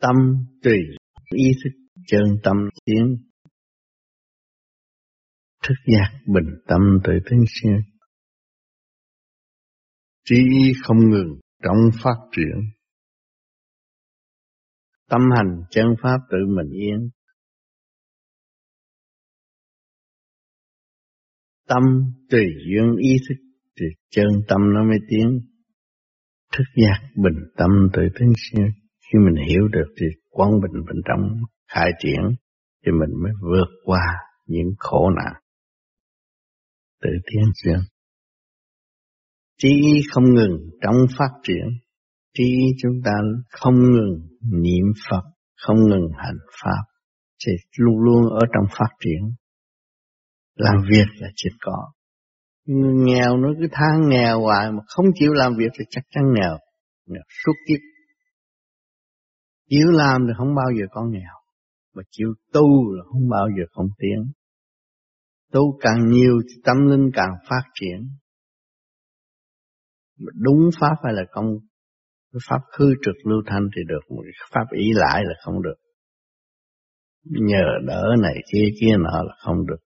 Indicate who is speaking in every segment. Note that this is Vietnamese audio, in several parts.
Speaker 1: tâm tùy ý thức, chân tâm tiến thức giác bình tâm tự tiến siêu. Trí ý không ngừng trong phát triển. Tâm hành chân pháp tự mình yên. Tâm tùy duyên ý thức thì chân tâm nó mới tiến. Thức giác bình tâm tự tiến siêu khi mình hiểu được thì quán bình bên trong khai triển thì mình mới vượt qua những khổ nạn. Tự tiến duyên trí không ngừng trong phát triển. Trí chúng ta không ngừng niệm Phật, không ngừng hành Pháp. Thì luôn luôn ở trong phát triển. Làm việc là chỉ có. Người nghèo nó cứ than nghèo hoài mà không chịu làm việc thì chắc chắn nghèo. Nghèo suốt kiếp. Chịu làm thì không bao giờ con nghèo. Mà chịu tu là không bao giờ không tiến. Tu càng nhiều thì tâm linh càng phát triển. Mà đúng pháp hay là công pháp khư trực lưu thanh thì được, một pháp ý lại là không được. Nhờ đỡ này kia kia nọ là không được.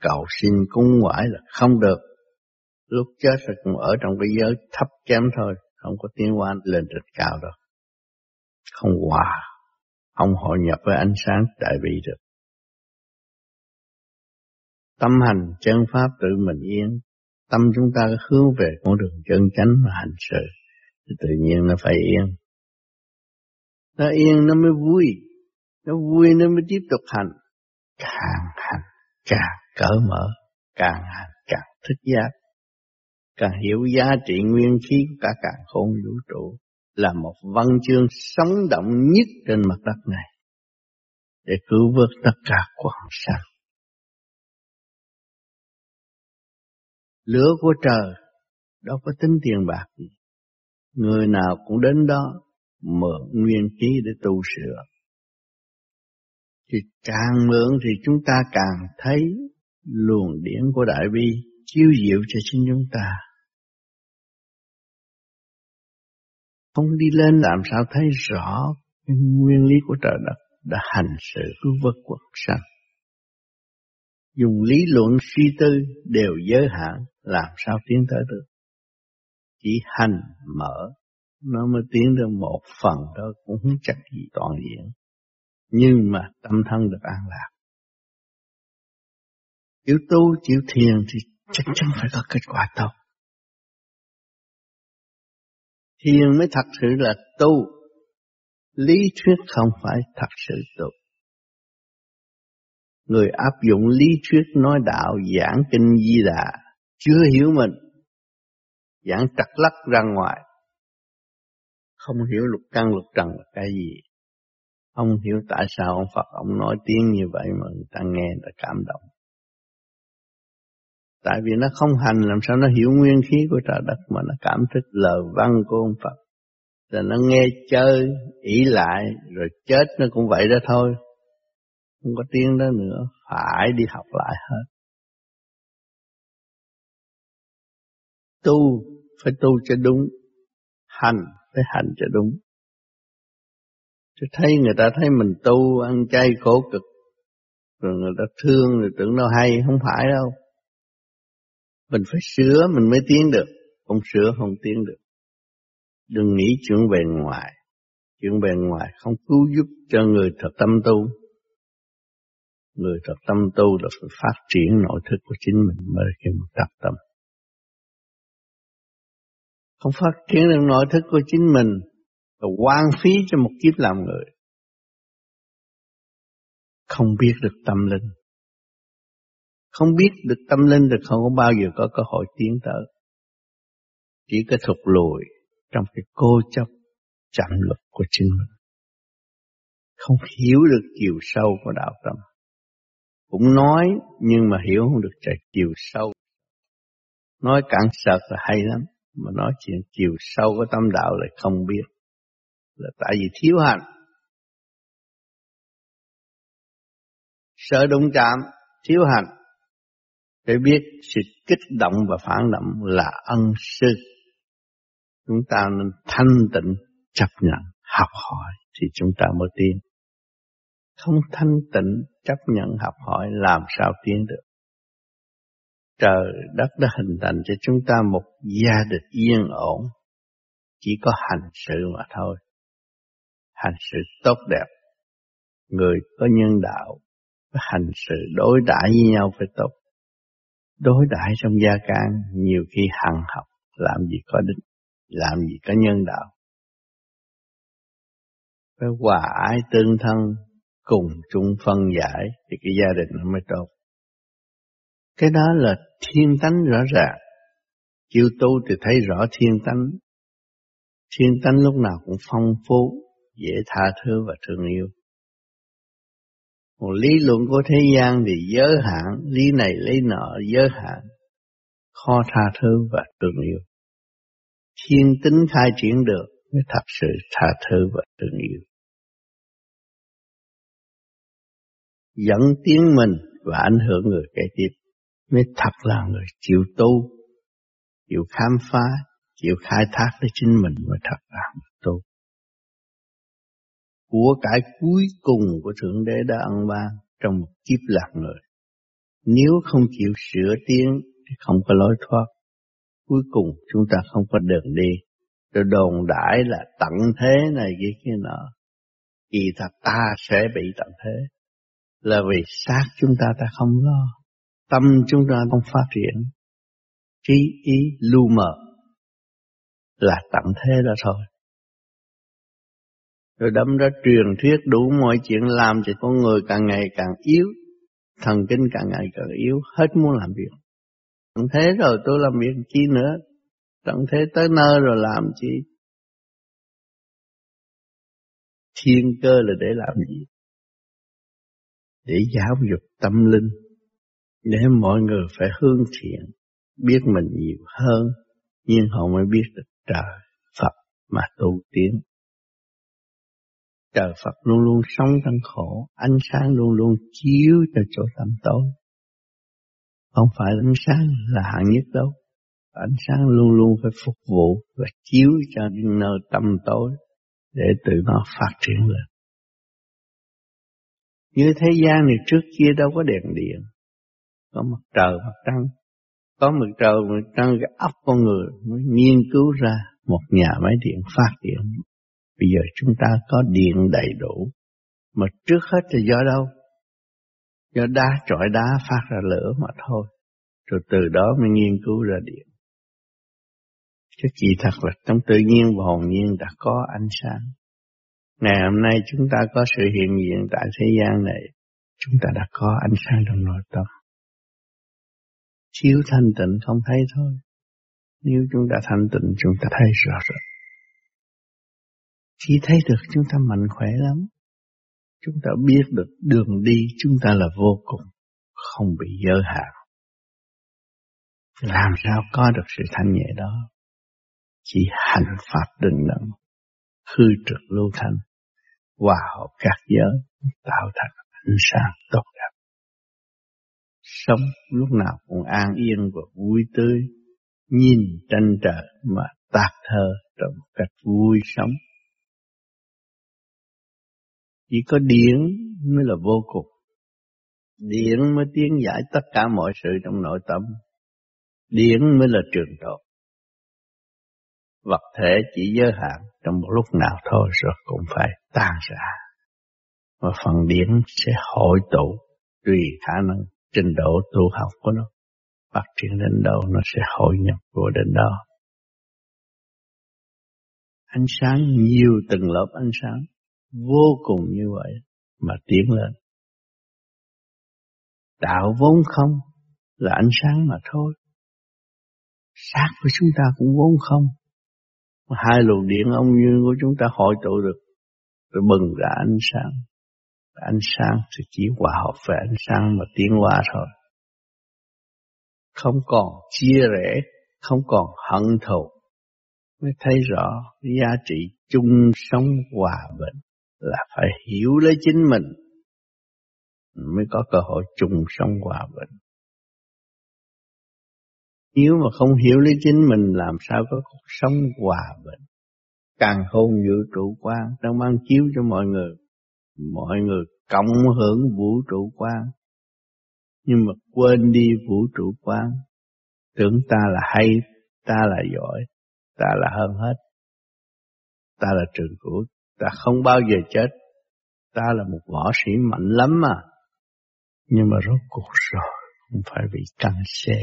Speaker 1: Cầu xin cúng ngoại là không được lúc chết là cũng ở trong cái giới thấp kém thôi, không có tiến hóa lên trên cao đâu. Không hòa, không hội nhập với ánh sáng đại bi được. Tâm hành chân pháp tự mình yên, tâm chúng ta hướng về con đường chân chánh và hành sự, thì tự nhiên nó phải yên. Nó yên nó mới vui, nó vui nó mới tiếp tục hành. Càng hành, càng cởi mở, càng hành, càng thức giác càng hiểu giá trị nguyên khí của cả càng khôn vũ trụ là một văn chương sống động nhất trên mặt đất này, để cứu vớt tất cả quần sanh. Lửa của trời đâu có tính tiền bạc gì. Người nào cũng đến đó mượn nguyên khí để tu sửa. Thì càng mượn thì chúng ta càng thấy luồng điển của Đại Bi chiếu diệu cho chính chúng ta. Không đi lên làm sao thấy rõ cái nguyên lý của trời đất đã hành sự cứu vật quật sanh. Dùng lý luận suy tư đều giới hạn, làm sao tiến tới được. Chỉ hành mở, nó mới tiến được một phần đó cũng không chắc gì toàn diện. Nhưng mà tâm thân được an lạc. Chịu tu, chịu thiền thì chắc chắn phải có kết quả tốt. Thiền mới thật sự là tu. Lý thuyết không phải thật sự tu. Người áp dụng lý thuyết nói đạo, giảng kinh di đà, chưa hiểu mình. Giảng trật lắc ra ngoài. Không hiểu luật căn luật trần là cái gì. ông hiểu tại sao ông Phật ông nói tiếng như vậy mà người ta nghe là cảm động. Tại vì nó không hành làm sao nó hiểu nguyên khí của trời đất mà nó cảm thức lời văn của ông Phật. Rồi nó nghe chơi, ý lại, rồi chết nó cũng vậy đó thôi. Không có tiếng đó nữa, phải đi học lại hết. Tu, phải tu cho đúng. Hành, phải hành cho đúng. Chứ thấy người ta thấy mình tu, ăn chay khổ cực, rồi người ta thương, rồi tưởng đâu hay, không phải đâu mình phải sửa, mình mới tiến được. Không sửa, không tiến được. Đừng nghĩ chuyện bề ngoài. Chuyện bề ngoài không cứu giúp cho người thật tâm tu. Người thật tâm tu là phải phát triển nội thức của chính mình mới khi mà tập tâm. Không phát triển được nội thức của chính mình là quan phí cho một kiếp làm người. Không biết được tâm linh không biết được tâm linh thì không có bao giờ có cơ hội tiến tới. Chỉ có thụt lùi trong cái cô chấp chậm luật của chính mình. Không hiểu được chiều sâu của đạo tâm. Cũng nói nhưng mà hiểu không được chạy chiều sâu. Nói cản sợt là hay lắm. Mà nói chuyện chiều sâu của tâm đạo lại không biết. Là tại vì thiếu hành. Sợ đụng chạm, thiếu hành để biết sự kích động và phản động là ân sư. Chúng ta nên thanh tịnh chấp nhận, học hỏi thì chúng ta mới tiến. Không thanh tịnh chấp nhận học hỏi làm sao tiến được. Trời đất đã hình thành cho chúng ta một gia đình yên ổn, chỉ có hành sự mà thôi. Hành sự tốt đẹp, người có nhân đạo, hành sự đối đãi với nhau phải tốt. Đối đãi trong gia can nhiều khi hằng học, làm gì có đích làm gì có nhân đạo. Phải hòa ái tương thân, cùng chung phân giải thì cái gia đình nó mới tốt. Cái đó là thiên tánh rõ ràng. Chịu tu thì thấy rõ thiên tánh. Thiên tánh lúc nào cũng phong phú, dễ tha thứ và thương yêu. Còn lý luận của thế gian thì giới hạn, lý này lý nọ giới hạn, khó tha thứ và thương yêu. Thiên tính khai triển được mới thật sự tha thứ và thương yêu. Dẫn tiếng mình và ảnh hưởng người kế tiếp mới thật là người chịu tu, chịu khám phá, chịu khai thác với chính mình mới thật là người tu. Của cải cuối cùng của Thượng Đế đã ân ban trong một kiếp lạc người. Nếu không chịu sửa tiến thì không có lối thoát. Cuối cùng chúng ta không có đường đi. Rồi đồn đãi là tận thế này kia kia nọ. Kỳ thật ta sẽ bị tận thế. Là vì xác chúng ta ta không lo tâm chúng ta không phát triển trí ý lu mờ là tận thế đó thôi rồi đâm ra truyền thuyết đủ mọi chuyện làm cho con người càng ngày càng yếu. Thần kinh càng ngày càng yếu hết muốn làm việc. Tận thế rồi tôi làm việc chi nữa. Tận thế tới nơi rồi làm chi? Thiên cơ là để làm gì? Để giáo dục tâm linh. Để mọi người phải hướng thiện, biết mình nhiều hơn, nhưng họ mới biết được trời Phật mà tu tiến. Trời Phật luôn luôn sống trong khổ, ánh sáng luôn luôn chiếu cho chỗ tâm tối. Không phải ánh sáng là hạng nhất đâu. Ánh sáng luôn luôn phải phục vụ và chiếu cho những nơi tâm tối để tự nó phát triển lên. Như thế gian này trước kia đâu có đèn điện, có mặt trời mặt trăng có mặt trời mặt trăng cái óc con người mới nghiên cứu ra một nhà máy điện phát điện bây giờ chúng ta có điện đầy đủ. Mà trước hết là do đâu? Do đá, trọi đá phát ra lửa mà thôi. Rồi từ đó mới nghiên cứu ra điện. Chứ chỉ thật là trong tự nhiên và hồn nhiên đã có ánh sáng. Ngày hôm nay chúng ta có sự hiện diện tại thế gian này. Chúng ta đã có ánh sáng trong nội tâm. Chiếu thanh tịnh không thấy thôi. Nếu chúng ta thanh tịnh, chúng ta thấy rõ rệt. Khi thấy được chúng ta mạnh khỏe lắm. Chúng ta biết được đường đi chúng ta là vô cùng, không bị giới hạn. Làm sao có được sự thanh nhẹ đó? Chỉ hành pháp đừng nặng, khư trực lưu thanh, hòa hợp các giới, tạo thành ánh sáng tốt đẹp sống lúc nào cũng an yên và vui tươi, nhìn tranh trời mà tạc thơ trong cách vui sống. Chỉ có điển mới là vô cùng. Điển mới tiến giải tất cả mọi sự trong nội tâm. Điển mới là trường tồn. Vật thể chỉ giới hạn trong một lúc nào thôi rồi cũng phải tan ra. Và phần điển sẽ hội tụ, tùy khả năng trình độ tu học của nó phát triển đến đâu, nó sẽ hội nhập của đến đó. Ánh sáng, nhiều từng lớp ánh sáng vô cùng như vậy mà tiến lên. Đạo vốn không là ánh sáng mà thôi. Sát của chúng ta cũng vốn không. Hai luồng điện ông dương của chúng ta hội tụ được rồi bừng ra ánh sáng ánh sáng thì chỉ hòa hợp với ánh sáng mà tiến hóa thôi. Không còn chia rẽ, không còn hận thù, mới thấy rõ giá trị chung sống hòa bình là phải hiểu lấy chính mình mới có cơ hội chung sống hòa bình. Nếu mà không hiểu lấy chính mình, làm sao có cuộc sống hòa bình. càng hôn vũ trụ quan đang mang chiếu cho mọi người mọi người cộng hưởng vũ trụ quan nhưng mà quên đi vũ trụ quan, tưởng ta là hay, ta là giỏi, ta là hơn hết ta là trường cửu ta không bao giờ chết. Ta là một võ sĩ mạnh lắm mà. Nhưng mà rốt cuộc rồi, không phải bị căng xe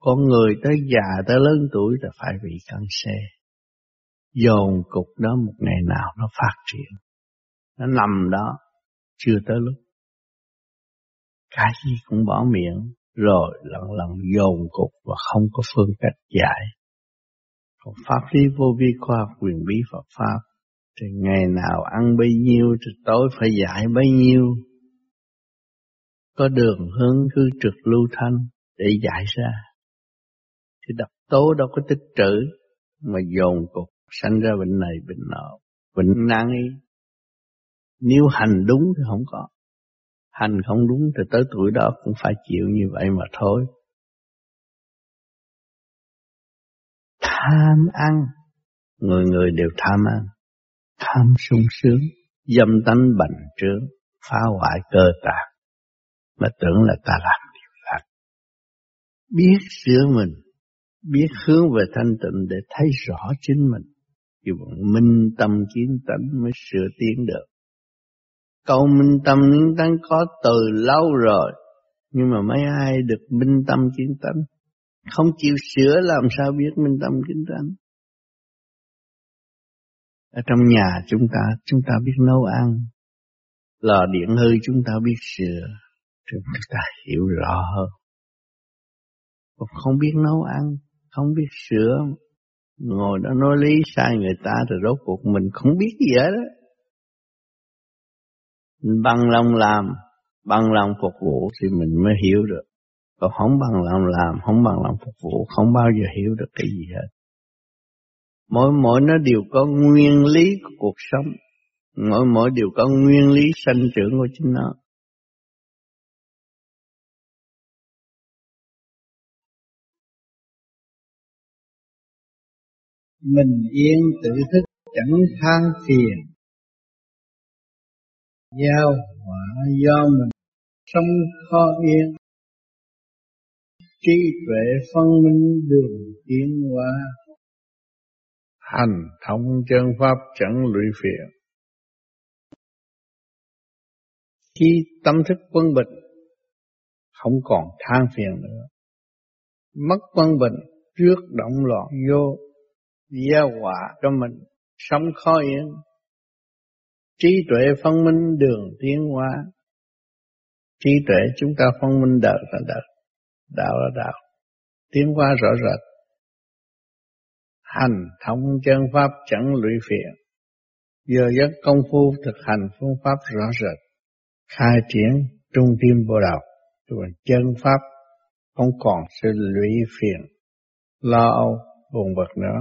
Speaker 1: con người tới già tới lớn tuổi là phải bị căng xe dồn cục đó một ngày nào nó phát triển. Nó nằm đó, chưa tới lúc. Cái gì cũng bỏ miệng, rồi lần lần dồn cục và không có phương cách giải còn pháp, lý vô vi khoa, quyền bí Phật pháp. Thì ngày nào ăn bấy nhiêu, thì tối phải giải bấy nhiêu. Có đường hướng cứ trực lưu thanh để giải ra. Thì độc tố đâu có tích trữ, mà dồn cục sanh ra bệnh này, bệnh nọ, bệnh nan y. Nếu hành đúng thì không có. Hành không đúng thì tới tuổi đó cũng phải chịu như vậy mà thôi. Tham ăn. Người người đều tham ăn. Tham sung sướng. Dâm tánh bành trướng. Phá hoại cơ tạng. Mà tưởng là ta làm điều lành. Biết sửa mình. Biết hướng về thanh tịnh để thấy rõ chính mình. Thì bằng minh tâm kiến tánh mới sửa tiến được. Câu minh tâm kiến tánh có từ lâu rồi. Nhưng mà mấy ai được minh tâm kiến tánh không chịu sửa làm sao biết minh tâm kiến tánh. Ở trong nhà chúng ta chúng ta biết nấu ăn. Lò điện hư chúng ta biết sửa. Chúng ta hiểu rõ. Hơn còn không biết nấu ăn, không biết sửa. Ngồi đó nói lý sai người ta rồi rốt cuộc mình không biết gì hết đó bằng lòng làm, bằng lòng phục vụ thì mình mới hiểu được còn không bằng lòng làm, không bằng lòng phục vụ, không bao giờ hiểu được cái gì hết. Mỗi mỗi nó đều có nguyên lý của cuộc sống. Mỗi mỗi đều có nguyên lý sanh trưởng của chính nó. Mình yên tự thức chẳng than phiền. Giao hỏa do mình sống khó yên trí tuệ phân minh đường tiến hóa. Hành thông chân pháp chẳng lụy phiền. Khi tâm thức quân bình không còn than phiền nữa. Mất quân bình trước động loạn vô gieo họa cho mình sống khó yên. Trí tuệ phân minh đường tiến hóa. Trí tuệ chúng ta phân minh đời là đời đạo là đạo. Tiến qua rõ rệt. Hành thông chân pháp chẳng lụy phiền giờ giấc công phu thực hành phương pháp rõ rệt. Khai triển trung tim bộ đạo. Rồi chân pháp không còn sự lụy phiền lo âu, buồn bực nữa.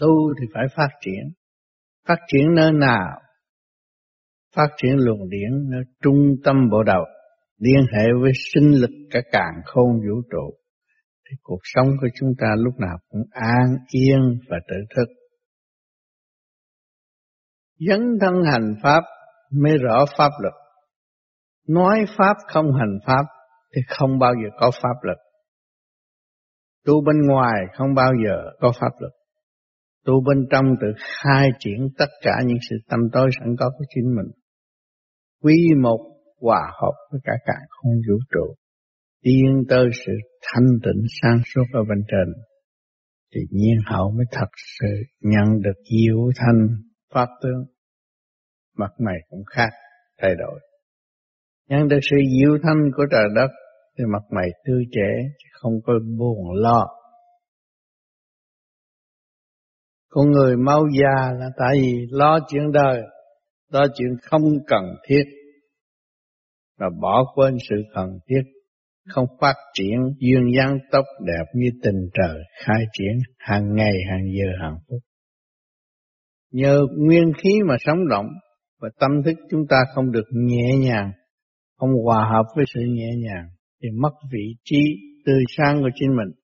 Speaker 1: Tu thì phải phát triển. Phát triển nơi nào? Phát triển luồng điển nơi trung tâm bộ đầu liên hệ với sinh lực cả càng khôn vũ trụ, thì cuộc sống của chúng ta lúc nào cũng an yên và tự thức. Dấn thân hành pháp mới rõ pháp lực nói pháp không hành pháp thì không bao giờ có pháp lực tu bên ngoài không bao giờ có pháp lực tu bên trong tự khai triển tất cả những sự tâm tối sẵn có của chính mình. Quy một hòa hợp với cả cả không vũ trụ. Tiến tới sự thanh tịnh sáng suốt ở bên trên thì nhiên hậu mới thật sự nhận được diệu thanh pháp tướng. Mặt mày cũng khác thay đổi. Nhận được sự diệu thanh của trời đất thì mặt mày tươi trẻ không có buồn lo. Con người mau già là tại vì lo chuyện đời, lo chuyện không cần thiết, và bỏ quên sự cần thiết, không phát triển duyên dáng tốt đẹp như tình trời khai triển hàng ngày, hàng giờ, hàng phút. Nhờ nguyên khí mà sống động và tâm thức chúng ta không được nhẹ nhàng, không hòa hợp với sự nhẹ nhàng thì mất vị trí tươi sáng của chính mình.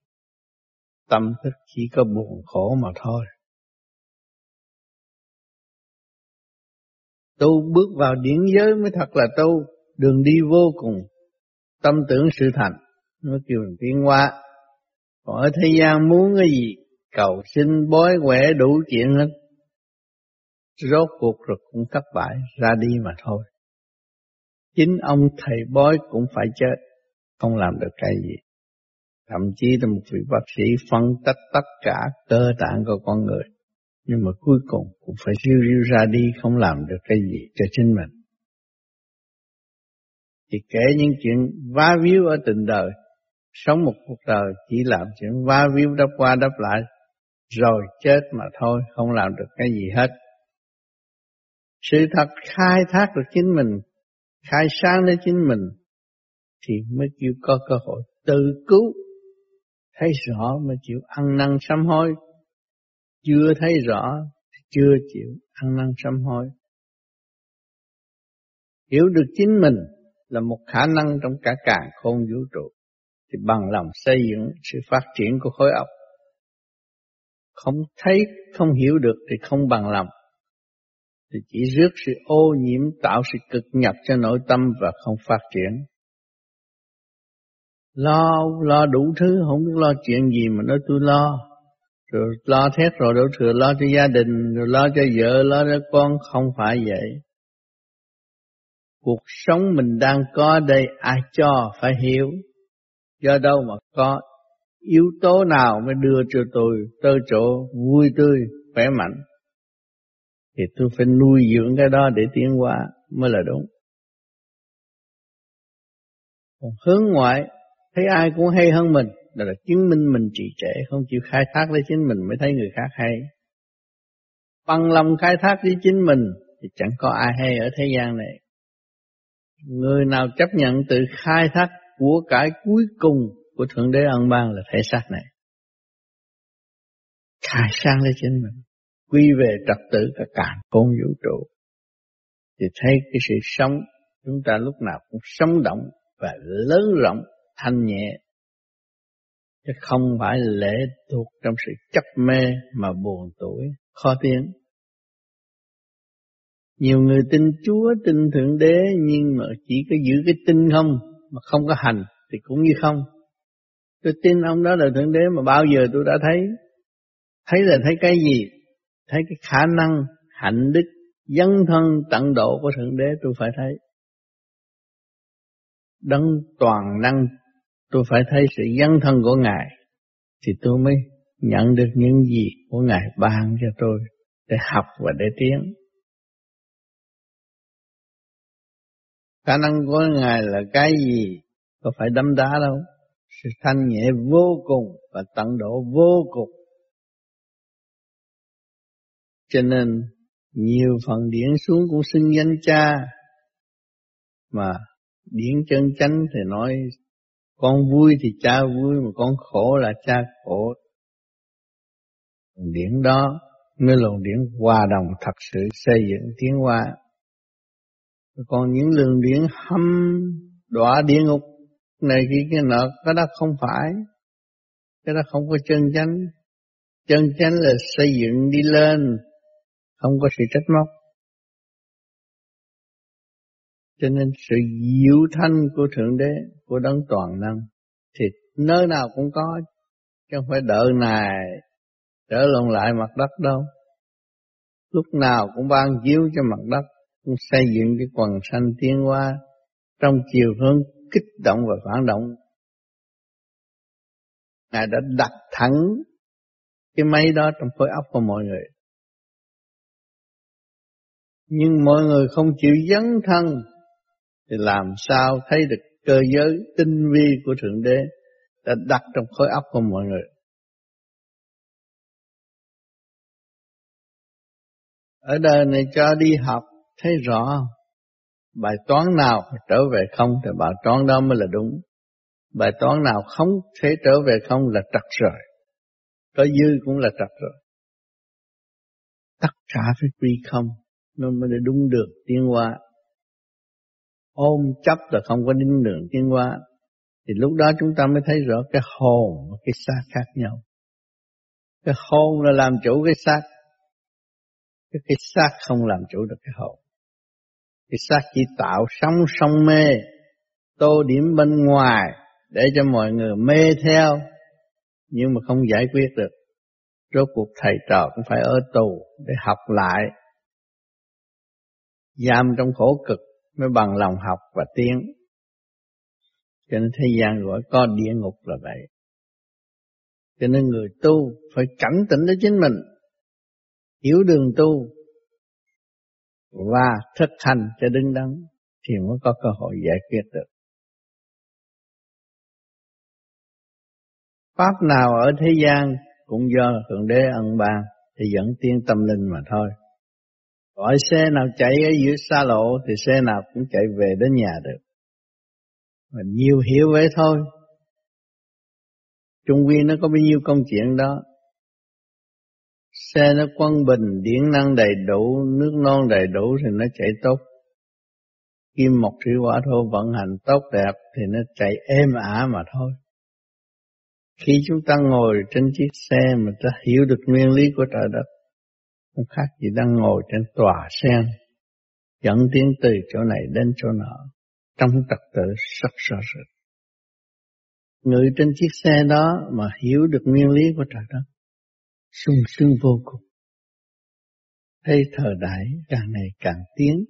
Speaker 1: tâm thức chỉ có buồn khổ mà thôi. Tu bước vào điển giới mới thật là tu, đường đi vô cùng, tâm tưởng sự thành, nó kêu mình tiến hóa. Còn ở thế gian muốn cái gì, cầu xin bói quẻ đủ chuyện hết. Rốt cuộc rồi cũng thất bại, ra đi mà thôi. Chính ông thầy bói cũng phải chết, không làm được cái gì. Thậm chí là một vị bác sĩ phân tích tất cả cơ tạng của con người. Nhưng mà cuối cùng cũng phải riu riu ra đi không làm được cái gì cho chính mình. Thì kể những chuyện vá víu ở tình đời, sống một cuộc đời chỉ làm chuyện vá víu đắp qua đắp lại, rồi chết mà thôi, không làm được cái gì hết. Sự thật khai thác được chính mình, khai sáng lên chính mình, thì mới chịu có cơ hội tự cứu. Thấy rõ mới chịu ăn năn sám hối. Chưa thấy rõ chưa chịu ăn năn sám hối. Hiểu được chính mình là một khả năng trong cả càng khôn vũ trụ, thì bằng lòng xây dựng sự phát triển của khối óc. Không thấy, không hiểu được thì không bằng lòng, thì chỉ rước sự ô nhiễm tạo sự cực nhập cho nội tâm và không phát triển. Lo lo đủ thứ, không biết lo chuyện gì mà nói tôi lo. Rồi lo thét rồi đổ thừa lo cho gia đình, rồi lo cho vợ, lo cho con, không phải vậy cuộc sống mình đang có đây, ai cho phải hiểu. Do đâu mà có, yếu tố nào mới đưa cho tôi tới chỗ vui tươi, khỏe mạnh? Thì tôi phải nuôi dưỡng cái đó để tiến qua mới là đúng. Còn hướng ngoại, thấy ai cũng hay hơn mình, đó là chứng minh mình trì trệ, không chịu khai thác lấy chính mình mới thấy người khác hay. Bằng lòng khai thác với chính mình thì chẳng có ai hay ở thế gian này người nào chấp nhận tự khai thác của cải cuối cùng của thượng đế ân ban là thể xác này. Khai sang lên chính mình, quy về trật tự cả càng con vũ trụ. Thì thấy cái sự sống, chúng ta lúc nào cũng sống động và lớn rộng, thanh nhẹ. Chứ không phải lệ thuộc trong sự chấp mê mà buồn tuổi, khó tiếng nhiều người tin Chúa, tin Thượng Đế, nhưng mà chỉ có giữ cái tin không, mà không có hành thì cũng như không. Tôi tin ông đó là Thượng Đế mà bao giờ tôi đã thấy. Thấy là thấy cái gì? Thấy cái khả năng hạnh đức dân thân tận độ của Thượng Đế tôi phải thấy. Đấng toàn năng tôi phải thấy sự dân thân của Ngài thì tôi mới nhận được những gì của Ngài ban cho tôi để học và để tiến. Khả năng của Ngài là cái gì? Có phải đấm đá đâu. Sự thanh nhẹ vô cùng và tận độ vô cùng. Cho nên, nhiều phần điển xuống cũng xưng danh cha. Mà điển chân chánh thì nói, con vui thì cha vui, mà con khổ là cha khổ. Điển đó mới luồng điển hòa đồng thật sự xây dựng tiến hóa. Còn những lường điện hâm đọa địa ngục này kia cái nọ cái đó không phải. Cái đó không có chân chánh. Chân chánh là xây dựng đi lên, không có sự trách móc. Cho nên sự diệu thanh của Thượng Đế, của Đấng Toàn Năng, thì nơi nào cũng có, chứ không phải đợi này trở lộn lại mặt đất đâu. Lúc nào cũng ban chiếu cho mặt đất, xây dựng cái quần sanh tiến hóa trong chiều hướng kích động và phản động. Ngài đã đặt thẳng cái máy đó trong khối óc của mọi người. Nhưng mọi người không chịu dấn thân thì làm sao thấy được cơ giới tinh vi của Thượng Đế đã đặt trong khối óc của mọi người. Ở đời này cho đi học thấy rõ bài toán nào trở về không thì bài toán đó mới là đúng. Bài toán nào không thể trở về không là trật rồi. Có dư cũng là trật rồi. Tất cả phải quy không, nó mới được đúng được tiến hóa ôm chấp là không có đến đường tiến hóa thì lúc đó chúng ta mới thấy rõ cái hồn và cái xác khác nhau cái hồn là làm chủ cái xác cái, cái xác không làm chủ được cái hồn cái xác chỉ tạo sóng sông mê, tô điểm bên ngoài, để cho mọi người mê theo, nhưng mà không giải quyết được. Rốt cuộc thầy trò cũng phải ở tù để học lại. Giam trong khổ cực mới bằng lòng học và tiến. Cho nên thế gian gọi có địa ngục là vậy. Cho nên người tu phải cảnh tỉnh đến chính mình. Hiểu đường tu và thực hành cho đứng đắn thì mới có cơ hội giải quyết được. Pháp nào ở thế gian cũng do thượng đế ân ban thì dẫn tiên tâm linh mà thôi. Gọi xe nào chạy ở giữa xa lộ thì xe nào cũng chạy về đến nhà được. Mà nhiều hiểu vậy thôi. Trung quy nó có bao nhiêu công chuyện đó Xe nó quân bình, điện năng đầy đủ, nước non đầy đủ thì nó chạy tốt. Kim mộc thủy hỏa thổ vận hành tốt đẹp thì nó chạy êm ả mà thôi. Khi chúng ta ngồi trên chiếc xe mà ta hiểu được nguyên lý của trời đất, không khác gì đang ngồi trên tòa sen, dẫn tiến từ chỗ này đến chỗ nọ, trong trật tự rất rõ rệt. Người trên chiếc xe đó mà hiểu được nguyên lý của trời đất, sung sướng vô cùng. Thấy thời đại càng ngày càng tiến,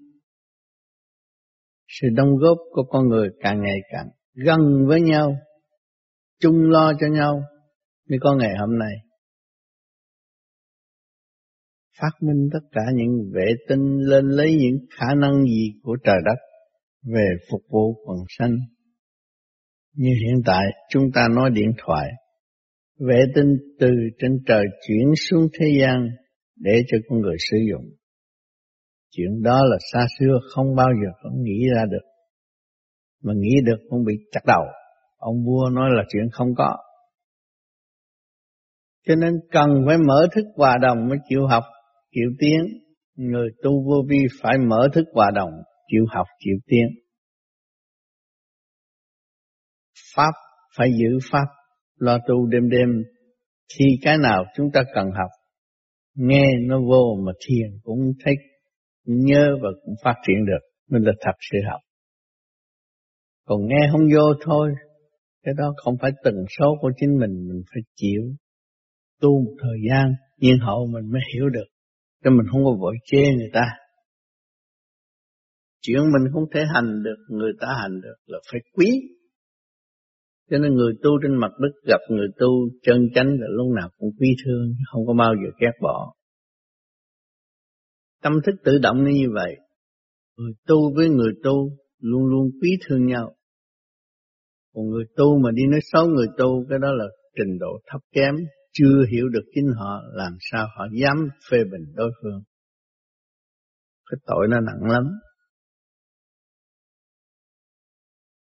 Speaker 1: sự đóng góp của con người càng ngày càng gần với nhau, chung lo cho nhau mới có ngày hôm nay. Phát minh tất cả những vệ tinh lên lấy những khả năng gì của trời đất về phục vụ quần sanh. Như hiện tại chúng ta nói điện thoại, vệ tinh từ trên trời chuyển xuống thế gian để cho con người sử dụng. Chuyện đó là xa xưa không bao giờ có nghĩ ra được. Mà nghĩ được cũng bị chặt đầu. Ông vua nói là chuyện không có. Cho nên cần phải mở thức hòa đồng mới chịu học, chịu tiến. Người tu vô vi phải mở thức hòa đồng, chịu học, chịu tiến. Pháp phải giữ Pháp, lo tu đêm đêm. Khi cái nào chúng ta cần học, nghe nó vô mà thiền cũng thấy nhớ và cũng phát triển được. Mình là thật sự học. Còn nghe không vô thôi, cái đó không phải từng số của chính mình, mình phải chịu. Tu một thời gian, nhiên hậu mình mới hiểu được. Cho mình không có vội chê người ta. Chuyện mình không thể hành được, người ta hành được là phải quý. Cho nên người tu trên mặt đất gặp người tu chân chánh là lúc nào cũng quý thương, không có bao giờ ghét bỏ. Tâm thức tự động như vậy. Người tu với người tu luôn luôn quý thương nhau. Còn người tu mà đi nói xấu người tu, cái đó là trình độ thấp kém, chưa hiểu được chính họ, làm sao họ dám phê bình đối phương. Cái tội nó nặng lắm.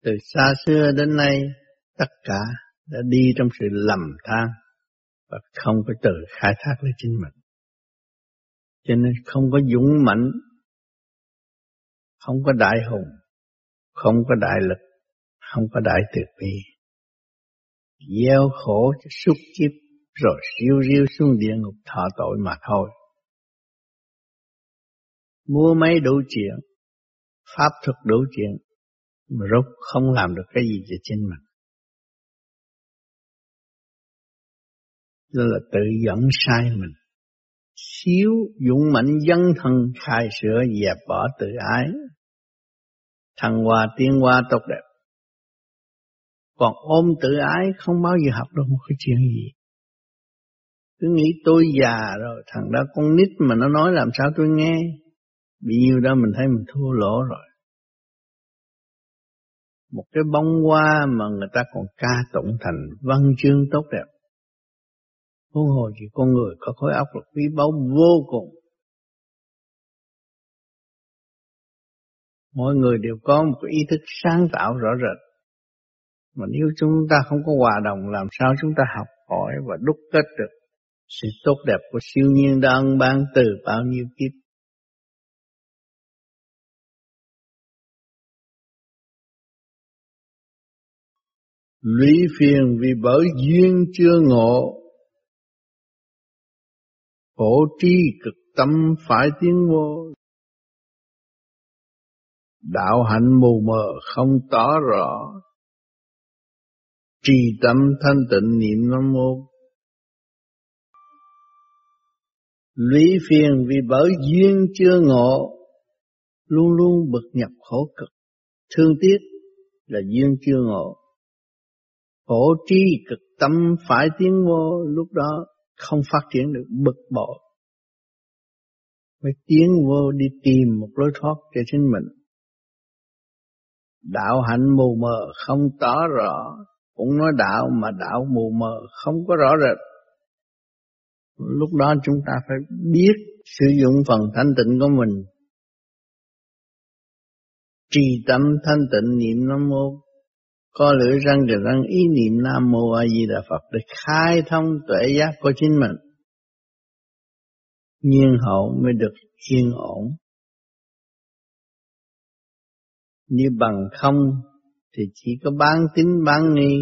Speaker 1: Từ xa xưa đến nay, tất cả đã đi trong sự lầm than và không có tự khai thác lấy chính mình. Cho nên không có dũng mãnh, không có đại hùng, không có đại lực, không có đại từ bi. Gieo khổ cho kiếp rồi siêu riêu xuống địa ngục thọ tội mà thôi. Mua mấy đủ chuyện, pháp thuật đủ chuyện, mà rốt không làm được cái gì cho chính mình. Là tự dẫn sai mình. Xíu dũng mạnh dân thần khai sửa dẹp bỏ tự ái. Thăng hoa tiến hoa tốt đẹp. Còn ôm tự ái không bao giờ học được một cái chuyện gì. Cứ nghĩ tôi già rồi, thằng đó con nít mà nó nói làm sao tôi nghe. Bị nhiêu đó mình thấy mình thua lỗ rồi. Một cái bông hoa mà người ta còn ca tụng thành văn chương tốt đẹp. Huống hồ chỉ con người có khối óc là quý báu vô cùng. Mỗi người đều có một cái ý thức sáng tạo rõ rệt. Mà nếu chúng ta không có hòa đồng, làm sao chúng ta học hỏi và đúc kết được sự tốt đẹp của siêu nhiên đã ân ban từ bao nhiêu kiếp. Lũy phiền vì bởi duyên chưa ngộ Phổ tri cực tâm phải tiến vô. Đạo hạnh mù mờ không tỏ rõ. Trì tâm thanh tịnh niệm nam mô. Lý phiền vì bởi duyên chưa ngộ, luôn luôn bực nhập khổ cực. Thương tiếc là duyên chưa ngộ. Khổ tri cực tâm phải tiến vô. Lúc đó không phát triển được, bực bội. Phải tiến vô đi tìm một lối thoát cho chính mình. Đạo hạnh mù mờ không tỏ rõ, cũng nói đạo mà đạo mù mờ không có rõ rệt. Lúc đó chúng ta phải biết sử dụng phần thanh tịnh của mình. Trì tâm thanh tịnh niệm nam mô có lưỡi răng thì răng, ý niệm nam mô a di đà phật để khai thông tuệ giác của chính mình. Nhiên hậu mới được yên ổn. Như bằng không thì chỉ có bán tín bán nghi,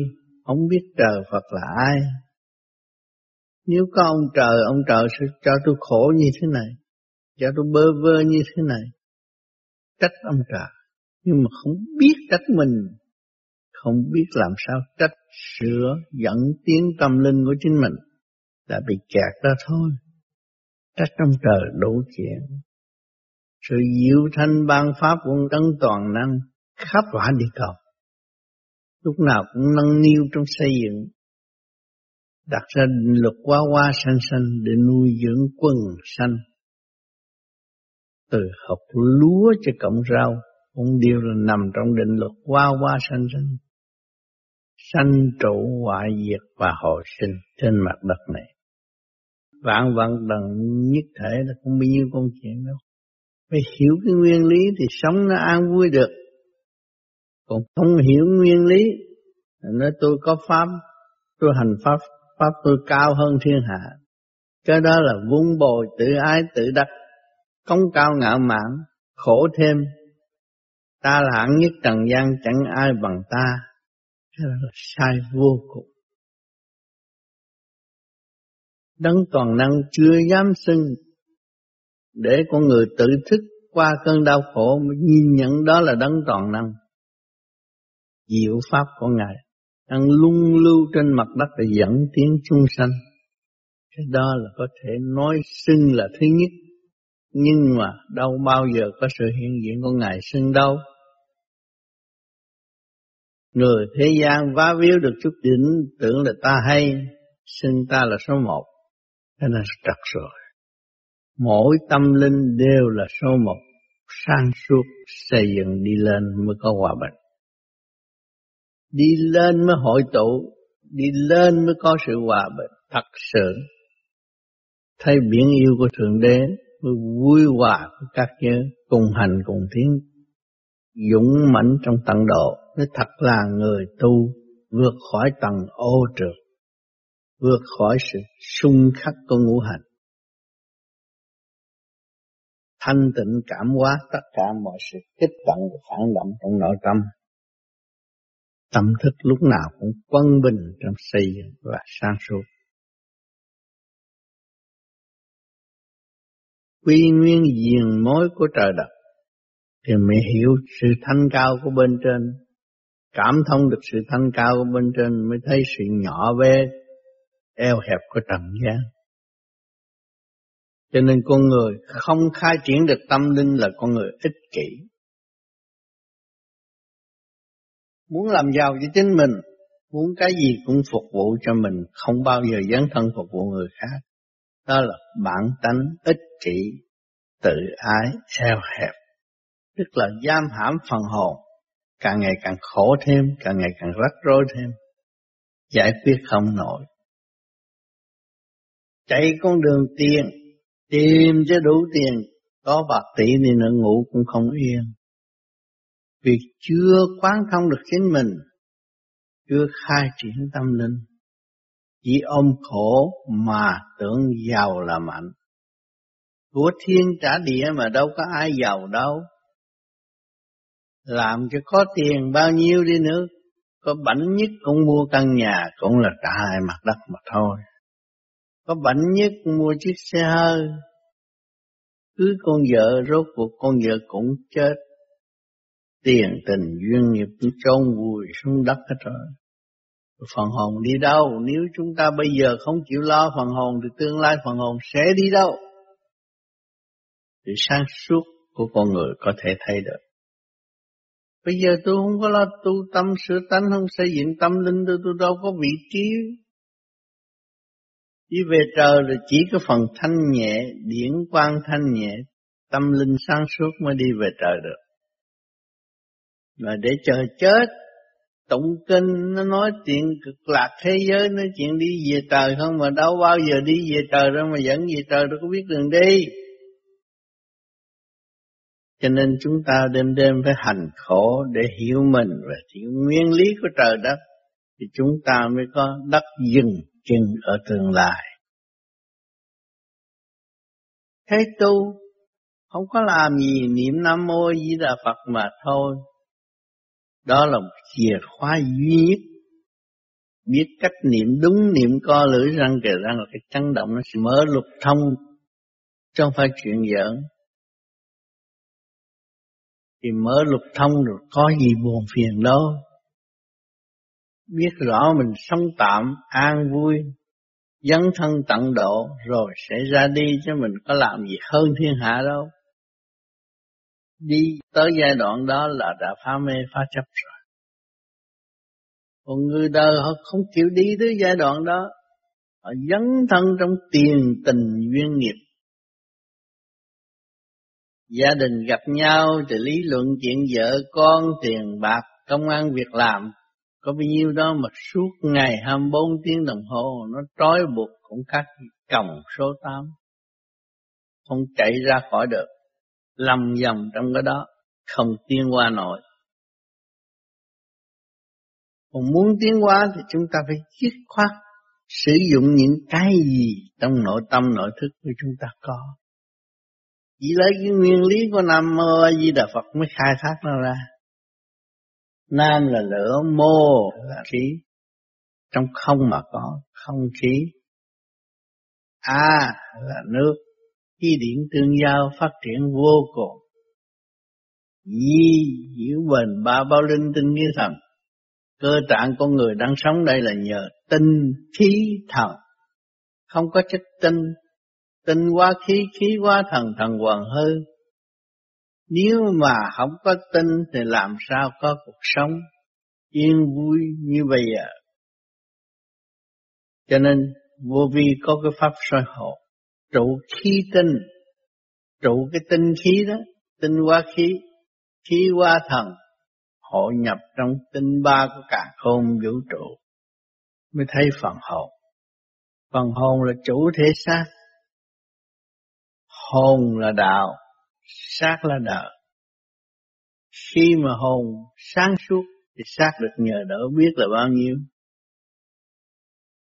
Speaker 1: không biết trời Phật là ai. Nếu có ông trời ông trời sẽ cho tôi khổ như thế này, cho tôi bơ vơ như thế này. Trách ông trời, nhưng mà không biết trách mình không biết làm sao cách sửa, dẫn tiến tâm linh của chính mình đã bị kẹt ra thôi. Trách trong trời đủ chuyện. Sự diệu thanh ban pháp quân tấn toàn năng, khắp quả địa cầu. Lúc nào cũng nâng niu trong xây dựng. Đặt ra định luật qua qua sanh sanh để nuôi dưỡng quân sanh. Từ học lúa cho cộng rau, cũng đều là nằm trong định luật qua qua sanh sanh sanh trụ hoại diệt và hồi sinh trên mặt đất này. Vạn vận đần nhất thể là không bao nhiêu công chuyện đâu phải hiểu cái nguyên lý thì sống nó an vui được. Còn không hiểu nguyên lý, nói tôi có pháp, tôi hành pháp pháp tôi cao hơn thiên hạ. Cái đó là vun bồi tự ái tự đắc công cao ngạo mạn, khổ thêm. Ta là hạng nhất trần gian chẳng ai bằng ta cái đó là sai vô cùng. Đấng toàn năng chưa dám xưng để con người tự thức qua cơn đau khổ mà nhìn nhận đó là đấng toàn năng. Diệu pháp của ngài đang lung lưu trên mặt đất để dẫn tiến chúng sanh. Cái đó là có thể nói xưng là thứ nhất. Nhưng mà đâu bao giờ có sự hiện diện của ngài xưng đâu người thế gian vá víu được chút đỉnh, tưởng là ta hay xưng ta là số một. Thế là trật rồi. Mỗi tâm linh đều là số một sang suốt, xây dựng đi lên mới có hòa bình. Đi lên mới hội tụ, đi lên mới có sự hòa bình, thật sự. Thấy biển yêu của thượng đế, mới vui hòa với các giới, cùng hành, cùng tiến, dũng mãnh trong tận độ mới thật là người tu vượt khỏi tầng ô trượt vượt khỏi sự xung khắc của ngũ hành thanh tịnh cảm hóa tất cả mọi sự kích động và phản động trong nội tâm. Tâm thức lúc nào cũng quân bình trong xây dựng và sáng suốt. Quy nguyên diền mối của trời đất thì mới hiểu sự thanh cao của bên trên, cảm thông được sự thanh cao của bên trên mới thấy sự nhỏ bé, eo hẹp của trần gian. Cho nên con người không khai triển được tâm linh là con người ích kỷ. Muốn làm giàu cho chính mình, muốn cái gì cũng phục vụ cho mình, không bao giờ dấn thân phục vụ người khác. Đó là bản tánh ích kỷ, tự ái, eo hẹp. Tức là giam hãm phần hồn, càng ngày càng khổ thêm, càng ngày càng rắc rối thêm, giải quyết không nổi. Chạy con đường tiền Tìm cho đủ tiền, có bạc tỷ thì nữa ngủ cũng không yên. Vì chưa quán thông được chính mình, chưa khai triển tâm linh, chỉ ôm khổ mà tưởng giàu là mạnh. Của thiên trả địa mà đâu có ai giàu đâu. Làm cho có tiền bao nhiêu đi nữa, có bảnh nhất cũng mua căn nhà cũng là trả hai mặt đất mà thôi. có bệnh nhất mua chiếc xe hơi cứ con vợ rốt cuộc con vợ cũng chết. Tiền tình duyên nghiệp cũng chôn vùi xuống đất hết rồi. Phần hồn đi đâu? Nếu chúng ta bây giờ không chịu lo phần hồn thì tương lai phần hồn sẽ đi đâu? Thì sáng suốt của con người có thể thấy được bây giờ tôi không có lo tu tâm, sửa tánh, không xây dựng tâm linh, tôi tôi đâu có vị trí. Đi về trời là chỉ có phần thanh nhẹ, điển quang thanh nhẹ, tâm linh sáng suốt mới đi về trời được. Mà để chờ chết, tụng kinh, nó nói chuyện cực lạc thế giới, nói chuyện đi về trời không, mà đâu bao giờ đi về trời đâu, mà dẫn về trời đâu có biết đường đi cho nên chúng ta đêm đêm phải hành khổ để hiểu mình và hiểu nguyên lý của trời đất, thì chúng ta mới có đất dừng chân ở tương lai. Thế tu không có làm gì, niệm Nam Mô Di Đà Phật mà thôi. Đó là một chìa khóa duy nhất. Biết cách niệm đúng, niệm co lưỡi răng kề răng là cái chấn động nó sẽ mở lục thông. Chứ không phải chuyện giỡn. Thì mở lục thông rồi có gì buồn phiền đâu. Biết rõ mình sống tạm, an vui, dấn thân tận độ rồi sẽ ra đi chứ mình có làm gì hơn thiên hạ đâu. Đi tới giai đoạn đó là đã phá mê phá chấp rồi. Còn người đời họ không chịu đi tới giai đoạn đó. Họ dấn thân trong tiền tình duyên nghiệp. Gia đình gặp nhau thì lý luận chuyện vợ con, tiền bạc, công an việc làm. Có bao nhiêu đó mà suốt ngày 24 tiếng đồng hồ nó trói buộc cũng khác còng số 8. Không chạy ra khỏi được. Lầm dầm trong cái đó, không tiến qua nổi. Còn muốn tiến qua thì chúng ta phải dứt khoát sử dụng những cái gì trong nội tâm nội thức của chúng ta có. Chỉ lấy cái nguyên lý của Nam Mô A Di Đà Phật mới khai thác nó ra. Nam là lửa, mô là khí. Trong không mà có, không khí. A là nước, khí điển tương giao phát triển vô cùng. Di giữ bền ba bao linh tinh nghĩa thần Cơ trạng con người đang sống đây là nhờ tinh khí thần. Không có chất tinh, tinh qua khí, khí qua thần, thần hoàng hư. Nếu mà không có tinh thì làm sao có cuộc sống yên vui như bây giờ. Cho nên vô vi có cái pháp soi hộ, trụ khí tinh, trụ cái tinh khí đó, tinh qua khí, khí qua thần, hội nhập trong tinh ba của cả khôn vũ trụ mới thấy phần hồn. Phần hồn là chủ thể xác. Hồn là đạo, xác là đạo. Khi mà hồn sáng suốt thì xác được nhờ đỡ biết là bao nhiêu.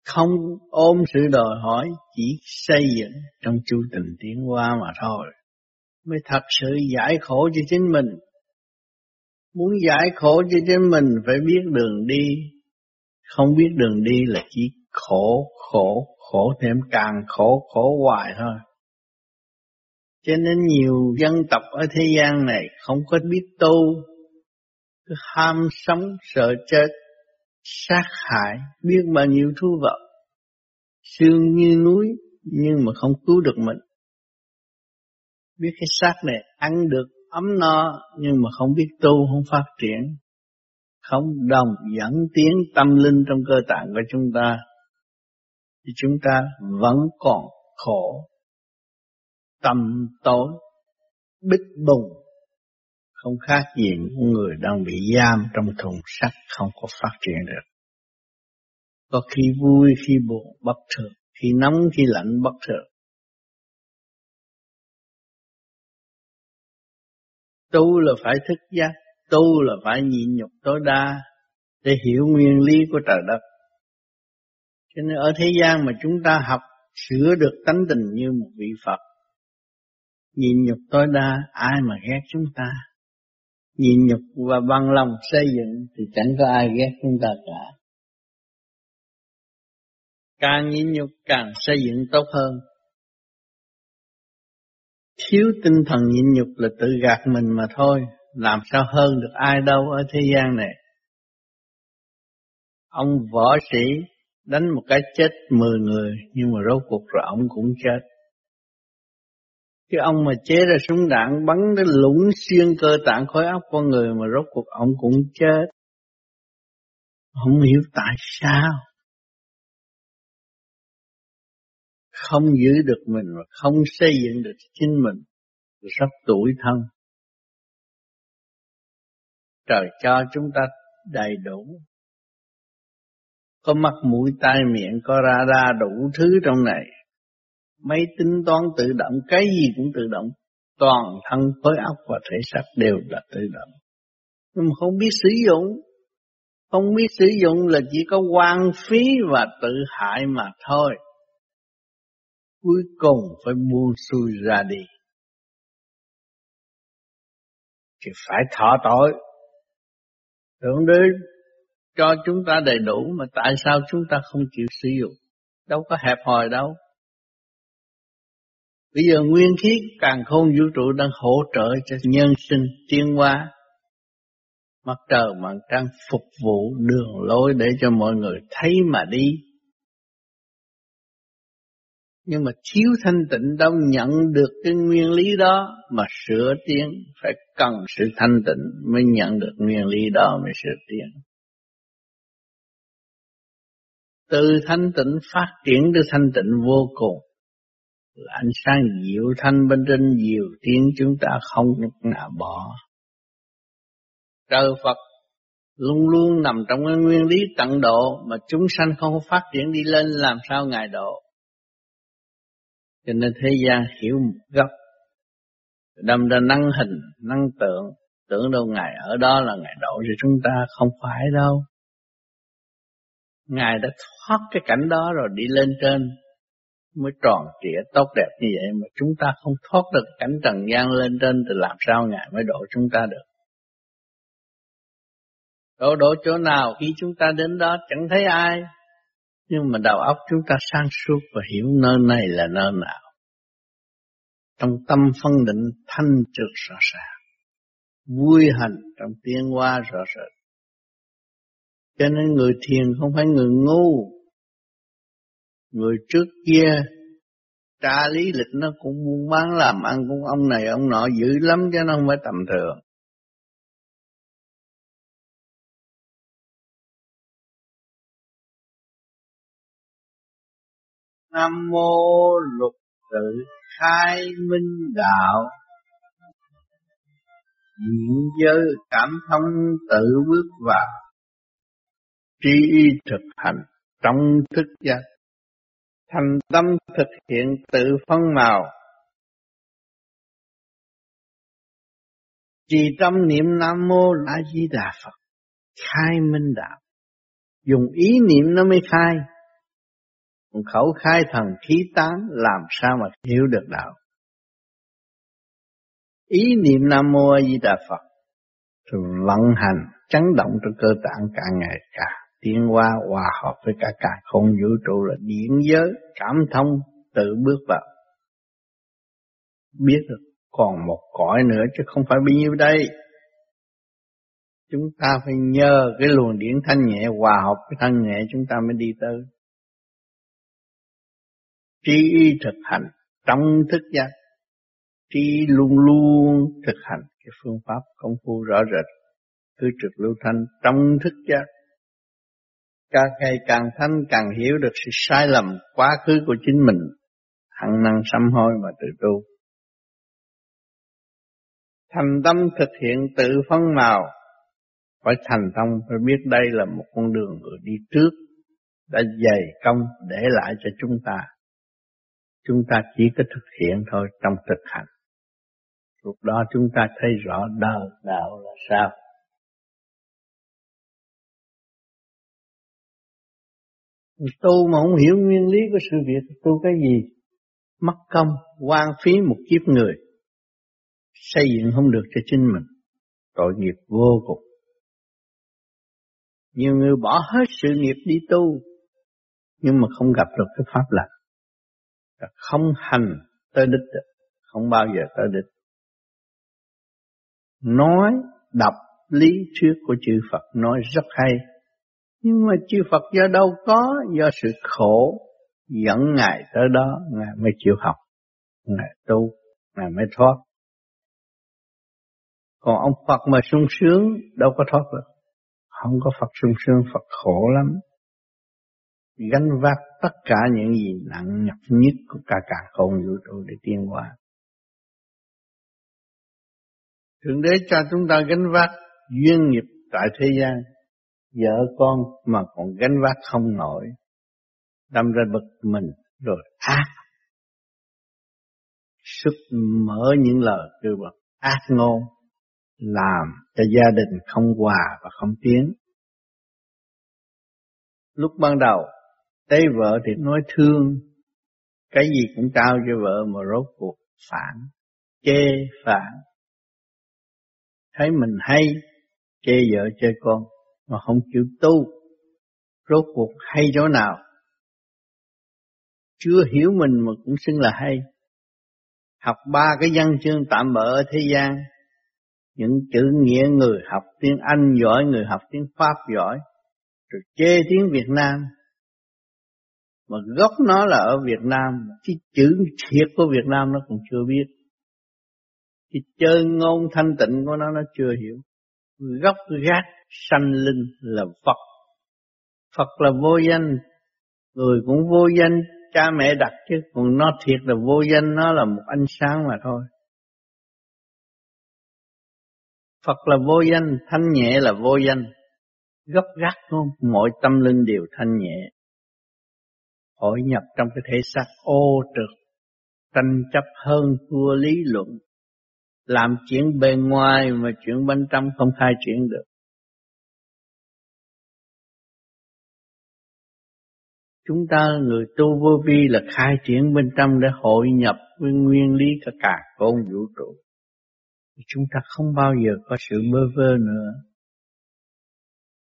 Speaker 1: Không ôm sự đòi hỏi, chỉ xây dựng trong chu tình tiến hóa mà thôi. Mới thật sự giải khổ cho chính mình Muốn giải khổ cho chính mình phải biết đường đi. Không biết đường đi là chỉ khổ, khổ, khổ thêm càng khổ, khổ hoài thôi. Cho nên nhiều dân tộc ở thế gian này không có biết tu, cứ ham sống sợ chết, sát hại, biết bao nhiêu thú vật, xương như núi nhưng mà không cứu được mình. Biết cái xác này ăn được ấm no nhưng mà không biết tu không phát triển không đồng dẫn tiến tâm linh trong cơ tạng của chúng ta thì chúng ta vẫn còn khổ tâm tối, bích bùng. Không khác gì những người đang bị giam trong thùng sắt không có phát triển được. Có khi vui, khi buồn, bất thường. Khi nóng, khi lạnh, bất thường. Tu là phải thức giác, tu là phải nhịn nhục tối đa để hiểu nguyên lý của trời đất. Cho nên ở thế gian mà chúng ta học sửa được tánh tình như một vị Phật nhịn nhục tối đa, ai mà ghét chúng ta? Nhịn nhục và bằng lòng xây dựng thì chẳng có ai ghét chúng ta cả. Càng nhịn nhục, càng xây dựng tốt hơn. Thiếu tinh thần nhịn nhục là tự gạt mình mà thôi, làm sao hơn được ai đâu ở thế gian này. Ông võ sĩ đánh một cái chết mười người, nhưng mà rốt cuộc rồi ông cũng chết cái ông mà chế ra súng đạn bắn đến lũng xuyên cơ tạng khối óc con người mà rốt cuộc ông cũng chết. Không hiểu tại sao. Không giữ được mình và không xây dựng được chính mình rất tuổi thân. Trời cho chúng ta đầy đủ. Có mắt, mũi, tai, miệng, có ra ra đủ thứ trong này máy tính toán tự động, cái gì cũng tự động. Toàn thân khối óc và thể xác đều là tự động. Nhưng mà không biết sử dụng. Không biết sử dụng là chỉ có quan phí và tự hại mà thôi. Cuối cùng phải buông xuôi ra đi. Thì phải thọ tội. Thượng đế cho chúng ta đầy đủ mà tại sao chúng ta không chịu sử dụng? Đâu có hẹp hòi đâu. Bây giờ nguyên khí càng khôn vũ trụ đang hỗ trợ cho nhân sinh tiến hóa. Mặt trời mặt trăng phục vụ đường lối để cho mọi người thấy mà đi. Nhưng mà thiếu thanh tịnh đâu nhận được cái nguyên lý đó mà sửa tiến phải cần sự thanh tịnh mới nhận được nguyên lý đó mới sửa tiến. Từ thanh tịnh phát triển tới thanh tịnh vô cùng ánh sáng diệu thanh bên trên diệu tiếng chúng ta không lúc nào bỏ. Trời Phật luôn luôn nằm trong cái nguyên lý tận độ mà chúng sanh không phát triển đi lên làm sao Ngài độ. Cho nên thế gian hiểu một góc đâm ra năng hình, năng tượng, tưởng đâu Ngài ở đó là Ngài độ cho chúng ta, không phải đâu. Ngài đã thoát cái cảnh đó rồi đi lên trên mới tròn trịa tốt đẹp như vậy mà chúng ta không thoát được cảnh trần gian lên trên thì làm sao Ngài mới độ chúng ta được. Độ độ chỗ nào khi chúng ta đến đó chẳng thấy ai, nhưng mà đầu óc chúng ta sáng suốt và hiểu nơi này là nơi nào. Trong tâm phân định thanh trực rõ ràng, vui hành trong tiến hóa rõ rệt. Cho nên người thiền không phải người ngu. Người trước kia, tra lý lịch nó cũng buôn bán làm ăn cũng ông này, ông nọ dữ lắm chứ nó không phải tầm thường. Nam mô lục tự khai minh đạo. Nguyện giới cảm thông tự bước vào. Trí y thực hành trong thức giác. Thành tâm thực hiện tự phân màu. Chỉ tâm niệm Nam Mô La Di Đà Phật, Khai minh đạo. Dùng ý niệm nó mới khai. Còn khẩu khai thần khí tán, làm sao mà hiểu được đạo. Ý niệm Nam Mô A Di Đà Phật thường vận hành, chấn động trong cơ tạng càng ngày càng tiến qua hòa hợp với cả cả không vũ trụ là điện giới, cảm thông, tự bước vào. Biết được còn một cõi nữa chứ không phải bao nhiêu đây. Chúng ta phải nhờ cái luồng điển thanh nhẹ, hòa hợp với thanh nhẹ, chúng ta mới đi tới. Trí y thực hành trong thức giác. Trí luôn luôn thực hành cái phương pháp công phu rõ rệt, cứ trực lưu thanh trong thức giác càng ngày càng thanh càng hiểu được sự sai lầm quá khứ của chính mình hẳn năng sám hối mà tự tu thành tâm thực hiện tự phân màu phải thành tâm phải biết đây là một con đường người đi trước đã dày công để lại cho chúng ta Chúng ta chỉ có thực hiện thôi trong thực hành. Lúc đó chúng ta thấy rõ đạo, đạo là sao. Tu mà không hiểu nguyên lý của sự việc, tu cái gì? Mất công, quan phí một kiếp người. Xây dựng không được cho chính mình. Tội nghiệp vô cùng. Nhiều người bỏ hết sự nghiệp đi tu, nhưng mà không gặp được cái pháp lạc không hành tới đích được không bao giờ tới đích nói đọc lý thuyết của chư Phật nói rất hay nhưng mà chư Phật do đâu có do sự khổ dẫn ngài tới đó ngài mới chịu học ngài tu ngài mới thoát. Còn ông Phật mà sung sướng đâu có thoát được. Không có Phật sung sướng Phật khổ lắm. Gánh vác tất cả những gì nặng nhọc nhất của cả cả không vũ trụ để tiến qua Thượng đế cho chúng ta gánh vác duyên nghiệp tại thế gian, vợ con mà còn gánh vác không nổi, đâm ra bực mình rồi ác. Sức mở những lời kêu bằng ác ngôn, làm cho gia đình không hòa và không tiến. Lúc ban đầu Thấy vợ thì nói thương, cái gì cũng trao cho vợ mà rốt cuộc phản, chê phản. Thấy mình hay, chê vợ chê con, mà không chịu tu, rốt cuộc hay chỗ nào? Chưa hiểu mình mà cũng xưng là hay. Học ba cái văn chương tạm bỡ ở thế gian, những chữ nghĩa người học tiếng Anh giỏi, người học tiếng Pháp giỏi, rồi chê tiếng Việt Nam, mà gốc nó là ở Việt Nam cái chữ thiệt của Việt Nam nó còn chưa biết. Cái chơi ngôn thanh tịnh của nó nó chưa hiểu gốc gác sanh linh là Phật. Phật là vô danh. Người cũng vô danh cha mẹ đặt chứ còn nó thiệt là vô danh nó là một ánh sáng mà thôi. Phật là vô danh thanh nhẹ là vô danh. Gốc gác không? Mọi tâm linh đều thanh nhẹ. Hội nhập trong cái thể xác ô trực, tranh chấp hơn thua lý luận, làm chuyện bề ngoài mà chuyện bên trong không khai triển được. Chúng ta người tu vô vi là khai triển bên trong để hội nhập với nguyên lý cả cả con vũ trụ. Chúng ta không bao giờ có sự bơ vơ nữa.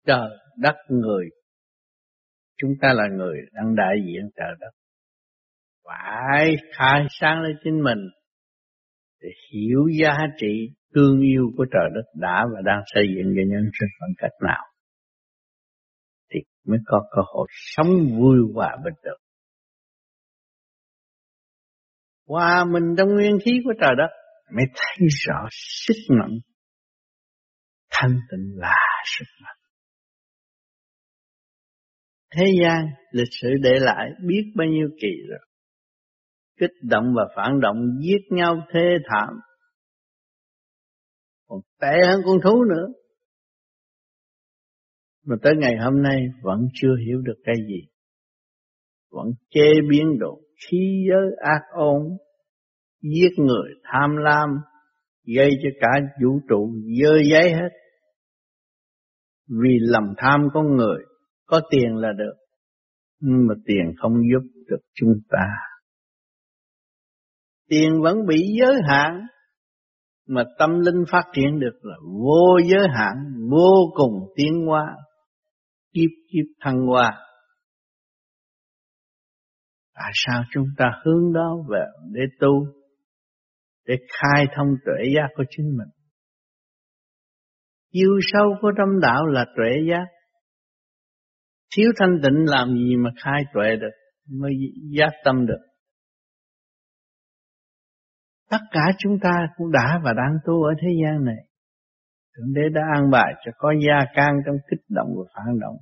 Speaker 1: Trời, đất, người chúng ta là người đang đại diện trời đất phải khai sáng lên chính mình để hiểu giá trị thương yêu của trời đất đã và đang xây dựng cho nhân sinh bằng cách nào thì mới có cơ hội sống vui hòa bình được hòa mình trong nguyên khí của trời đất mới thấy rõ sức mạnh thanh tịnh là sức mạnh Thế gian, lịch sử để lại biết bao nhiêu kỳ rồi. Kích động và phản động giết nhau thê thảm. Còn tệ hơn con thú nữa. Mà tới ngày hôm nay vẫn chưa hiểu được cái gì. Vẫn chế biến đồ khí giới ác ôn, giết người tham lam, gây cho cả vũ trụ dơ giấy hết. Vì lầm tham con người có tiền là được, nhưng mà tiền không giúp được chúng ta. Tiền vẫn bị giới hạn, mà tâm linh phát triển được là vô giới hạn, vô cùng tiến hóa, kiếp kiếp thăng hoa. Tại sao chúng ta hướng đó về để tu, để khai thông tuệ giác của chính mình? Chiều sâu của tâm đạo là tuệ giác, Thiếu thanh tịnh làm gì mà khai tuệ được, mới giác tâm được. Tất cả chúng ta cũng đã và đang tu ở thế gian này. Thượng Đế đã an bài cho có gia can trong kích động và phản động.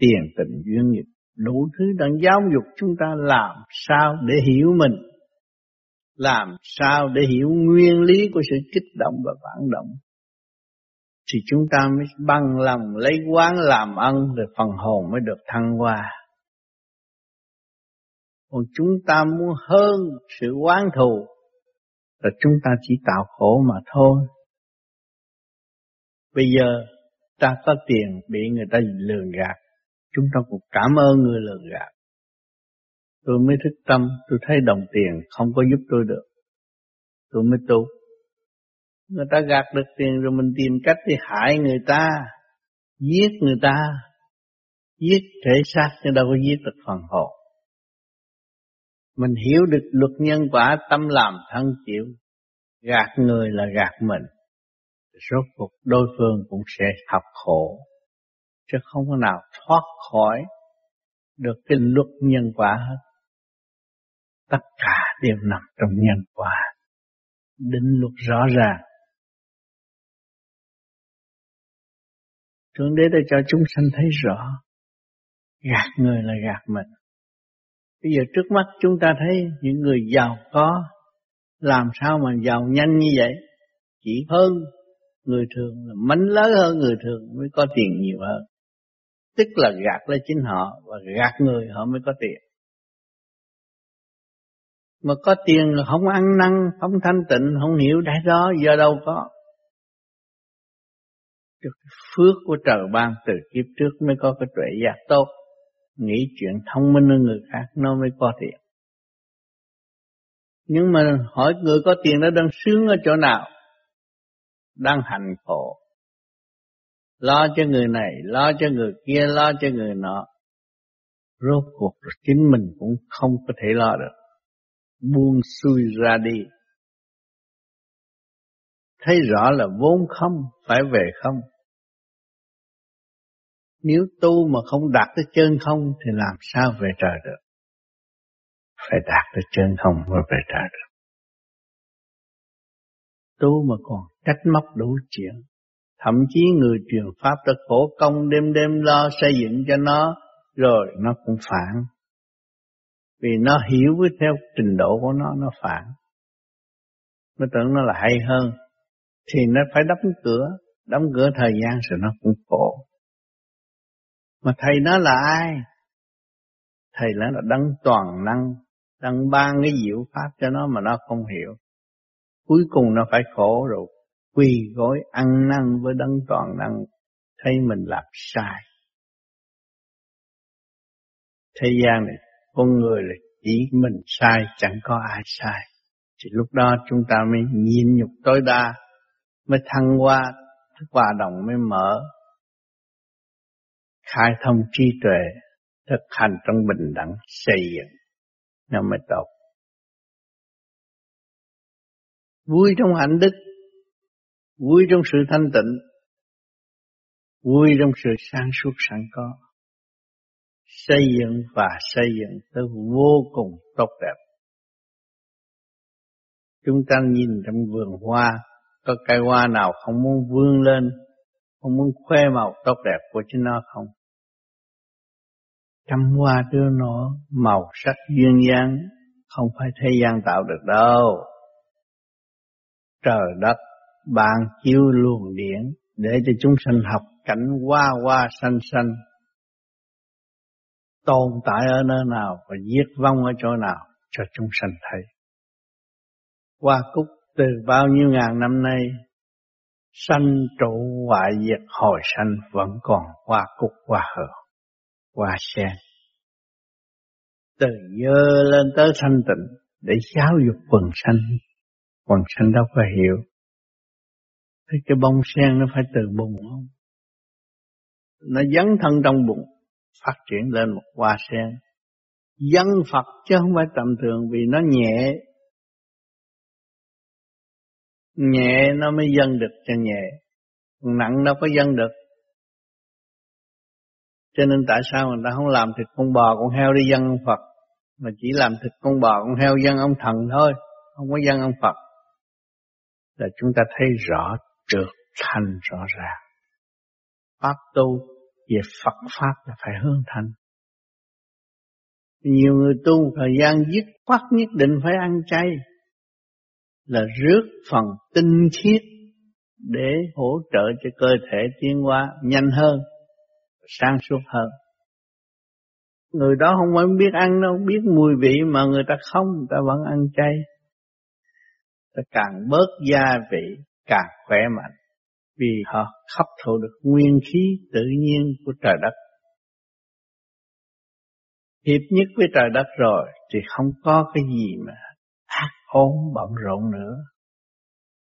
Speaker 1: Tiền tình duyên nghiệp, đủ thứ đang giáo dục chúng ta làm sao để hiểu mình. Làm sao để hiểu nguyên lý của sự kích động và phản động thì chúng ta mới bằng lòng lấy quán làm ân rồi phần hồn mới được thăng hoa. Còn chúng ta muốn hơn sự quán thù là chúng ta chỉ tạo khổ mà thôi. Bây giờ ta có tiền bị người ta lường gạt, chúng ta cũng cảm ơn người lường gạt. Tôi mới thức tâm, tôi thấy đồng tiền không có giúp tôi được. Tôi mới tu người ta gạt được tiền rồi mình tìm cách đi hại người ta giết người ta giết thể xác nhưng đâu có giết được phần hồn mình hiểu được luật nhân quả, tâm làm thân chịu. Gạt người là gạt mình. Rốt cuộc đối phương cũng sẽ học khổ. Chứ không có nào thoát khỏi được cái luật nhân quả hết. Tất cả đều nằm trong nhân quả. Định luật rõ ràng. Thượng Đế đã cho chúng sanh thấy rõ. Gạt người là gạt mình bây giờ trước mắt chúng ta thấy những người giàu có, làm sao mà giàu nhanh như vậy? Chỉ hơn người thường là mánh lớn hơn người thường mới có tiền nhiều hơn. Tức là gạt lấy chính họ và gạt người họ mới có tiền. Mà có tiền là không ăn năn, không thanh tịnh, không hiểu đại đó, do đâu có. Được phước của trời ban từ kiếp trước mới có cái tuệ giác tốt nghĩ chuyện thông minh hơn người khác, nó mới có tiền. Nhưng mà hỏi người có tiền nó đang sướng ở chỗ nào? Đang hành khổ lo cho người này, lo cho người kia, lo cho người nọ. Rốt cuộc rồi chính mình cũng không có thể lo được. Buông xuôi ra đi. Thấy rõ là vốn không, phải về không? Nếu tu mà không đạt tới chân không, thì làm sao về trời được? Phải đạt tới chân không mới về trời được. Tu mà còn trách móc đủ chuyện. Thậm chí người truyền pháp đã khổ công đêm đêm lo xây dựng cho nó, rồi nó cũng phản. Vì nó hiểu với theo trình độ của nó nó phản. Nó tưởng nó là hay hơn, thì nó phải đóng cửa. Đóng cửa thời gian rồi nó cũng khổ mà thầy nó là ai? Thầy nó là đấng toàn năng, đấng ban cái diệu pháp cho nó mà nó không hiểu. Cuối cùng nó phải khổ rồi, quỳ gối ăn năn với đấng toàn năng, thấy mình làm sai. Thế gian này, con người là chỉ mình sai, chẳng có ai sai. Thì lúc đó chúng ta mới nhìn nhục tối đa, mới thăng qua thức hòa đồng mới mở khai thông trí tuệ, thực hành trong bình đẳng, xây dựng. Nó mới tốt vui trong hạnh đức, vui trong sự thanh tịnh, vui trong sự sáng suốt sẵn có. Xây dựng và xây dựng tới vô cùng tốt đẹp. Chúng ta nhìn trong vườn hoa, có cây hoa nào không muốn vươn lên, không muốn khoe màu tốt đẹp của chính nó không? Trăm hoa đưa nó màu sắc duyên dáng không phải thế gian tạo được đâu. Trời đất ban chiếu luồng điển để cho chúng sanh học cảnh hoa hoa xanh xanh. Tồn tại ở nơi nào và diệt vong ở chỗ nào cho chúng sanh thấy. Hoa cúc từ bao nhiêu ngàn năm nay sanh trụ hoại diệt hồi sanh vẫn còn hoa cúc hoa hờ, hoa sen. Từ dơ lên tới thanh tịnh để giáo dục quần sanh, quần sanh đâu có hiểu. Thế cái bông sen nó phải từ bụng không? Nó dấn thân trong bụng, phát triển lên một hoa sen. Dân Phật chứ không phải tầm thường vì nó nhẹ. Nhẹ nó mới dân được cho nhẹ. Nặng đâu có dân được. Cho nên tại sao người ta không làm thịt con bò con heo đi dân ông Phật mà chỉ làm thịt con bò con heo dân ông thần thôi, không có dân ông Phật. Là chúng ta thấy rõ trượt thành rõ ràng. Pháp tu về Phật Pháp là phải hướng thành. Nhiều người tu thời gian dứt khoát nhất định phải ăn chay là rước phần tinh khiết để hỗ trợ cho cơ thể tiến hóa nhanh hơn, sáng suốt hơn. Người đó không phải biết ăn đâu, biết mùi vị mà người ta không, người ta vẫn ăn chay. Ta càng bớt gia vị, càng khỏe mạnh vì họ hấp thụ được nguyên khí tự nhiên của trời đất. Hiệp nhất với trời đất rồi thì không có cái gì mà ác ôn bận rộn nữa.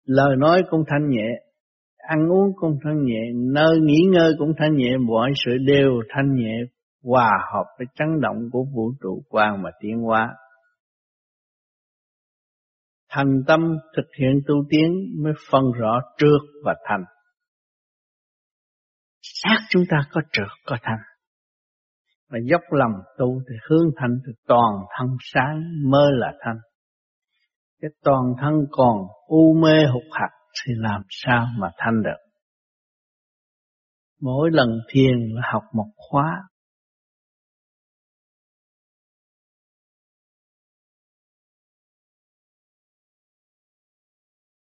Speaker 1: Lời nói cũng thanh nhẹ, ăn uống cũng thanh nhẹ, nơi nghỉ ngơi cũng thanh nhẹ, mọi sự đều thanh nhẹ hòa hợp với chấn động của vũ trụ quan mà tiến hóa. Thành tâm thực hiện tu tiến mới phân rõ trượt và thành. Xác chúng ta có trượt có thành. mà dốc lòng tu thì hướng thành thì toàn thân sáng mơ là thanh. Cái toàn thân còn u mê hụt hạt thì làm sao mà thanh được. Mỗi lần thiền là học một khóa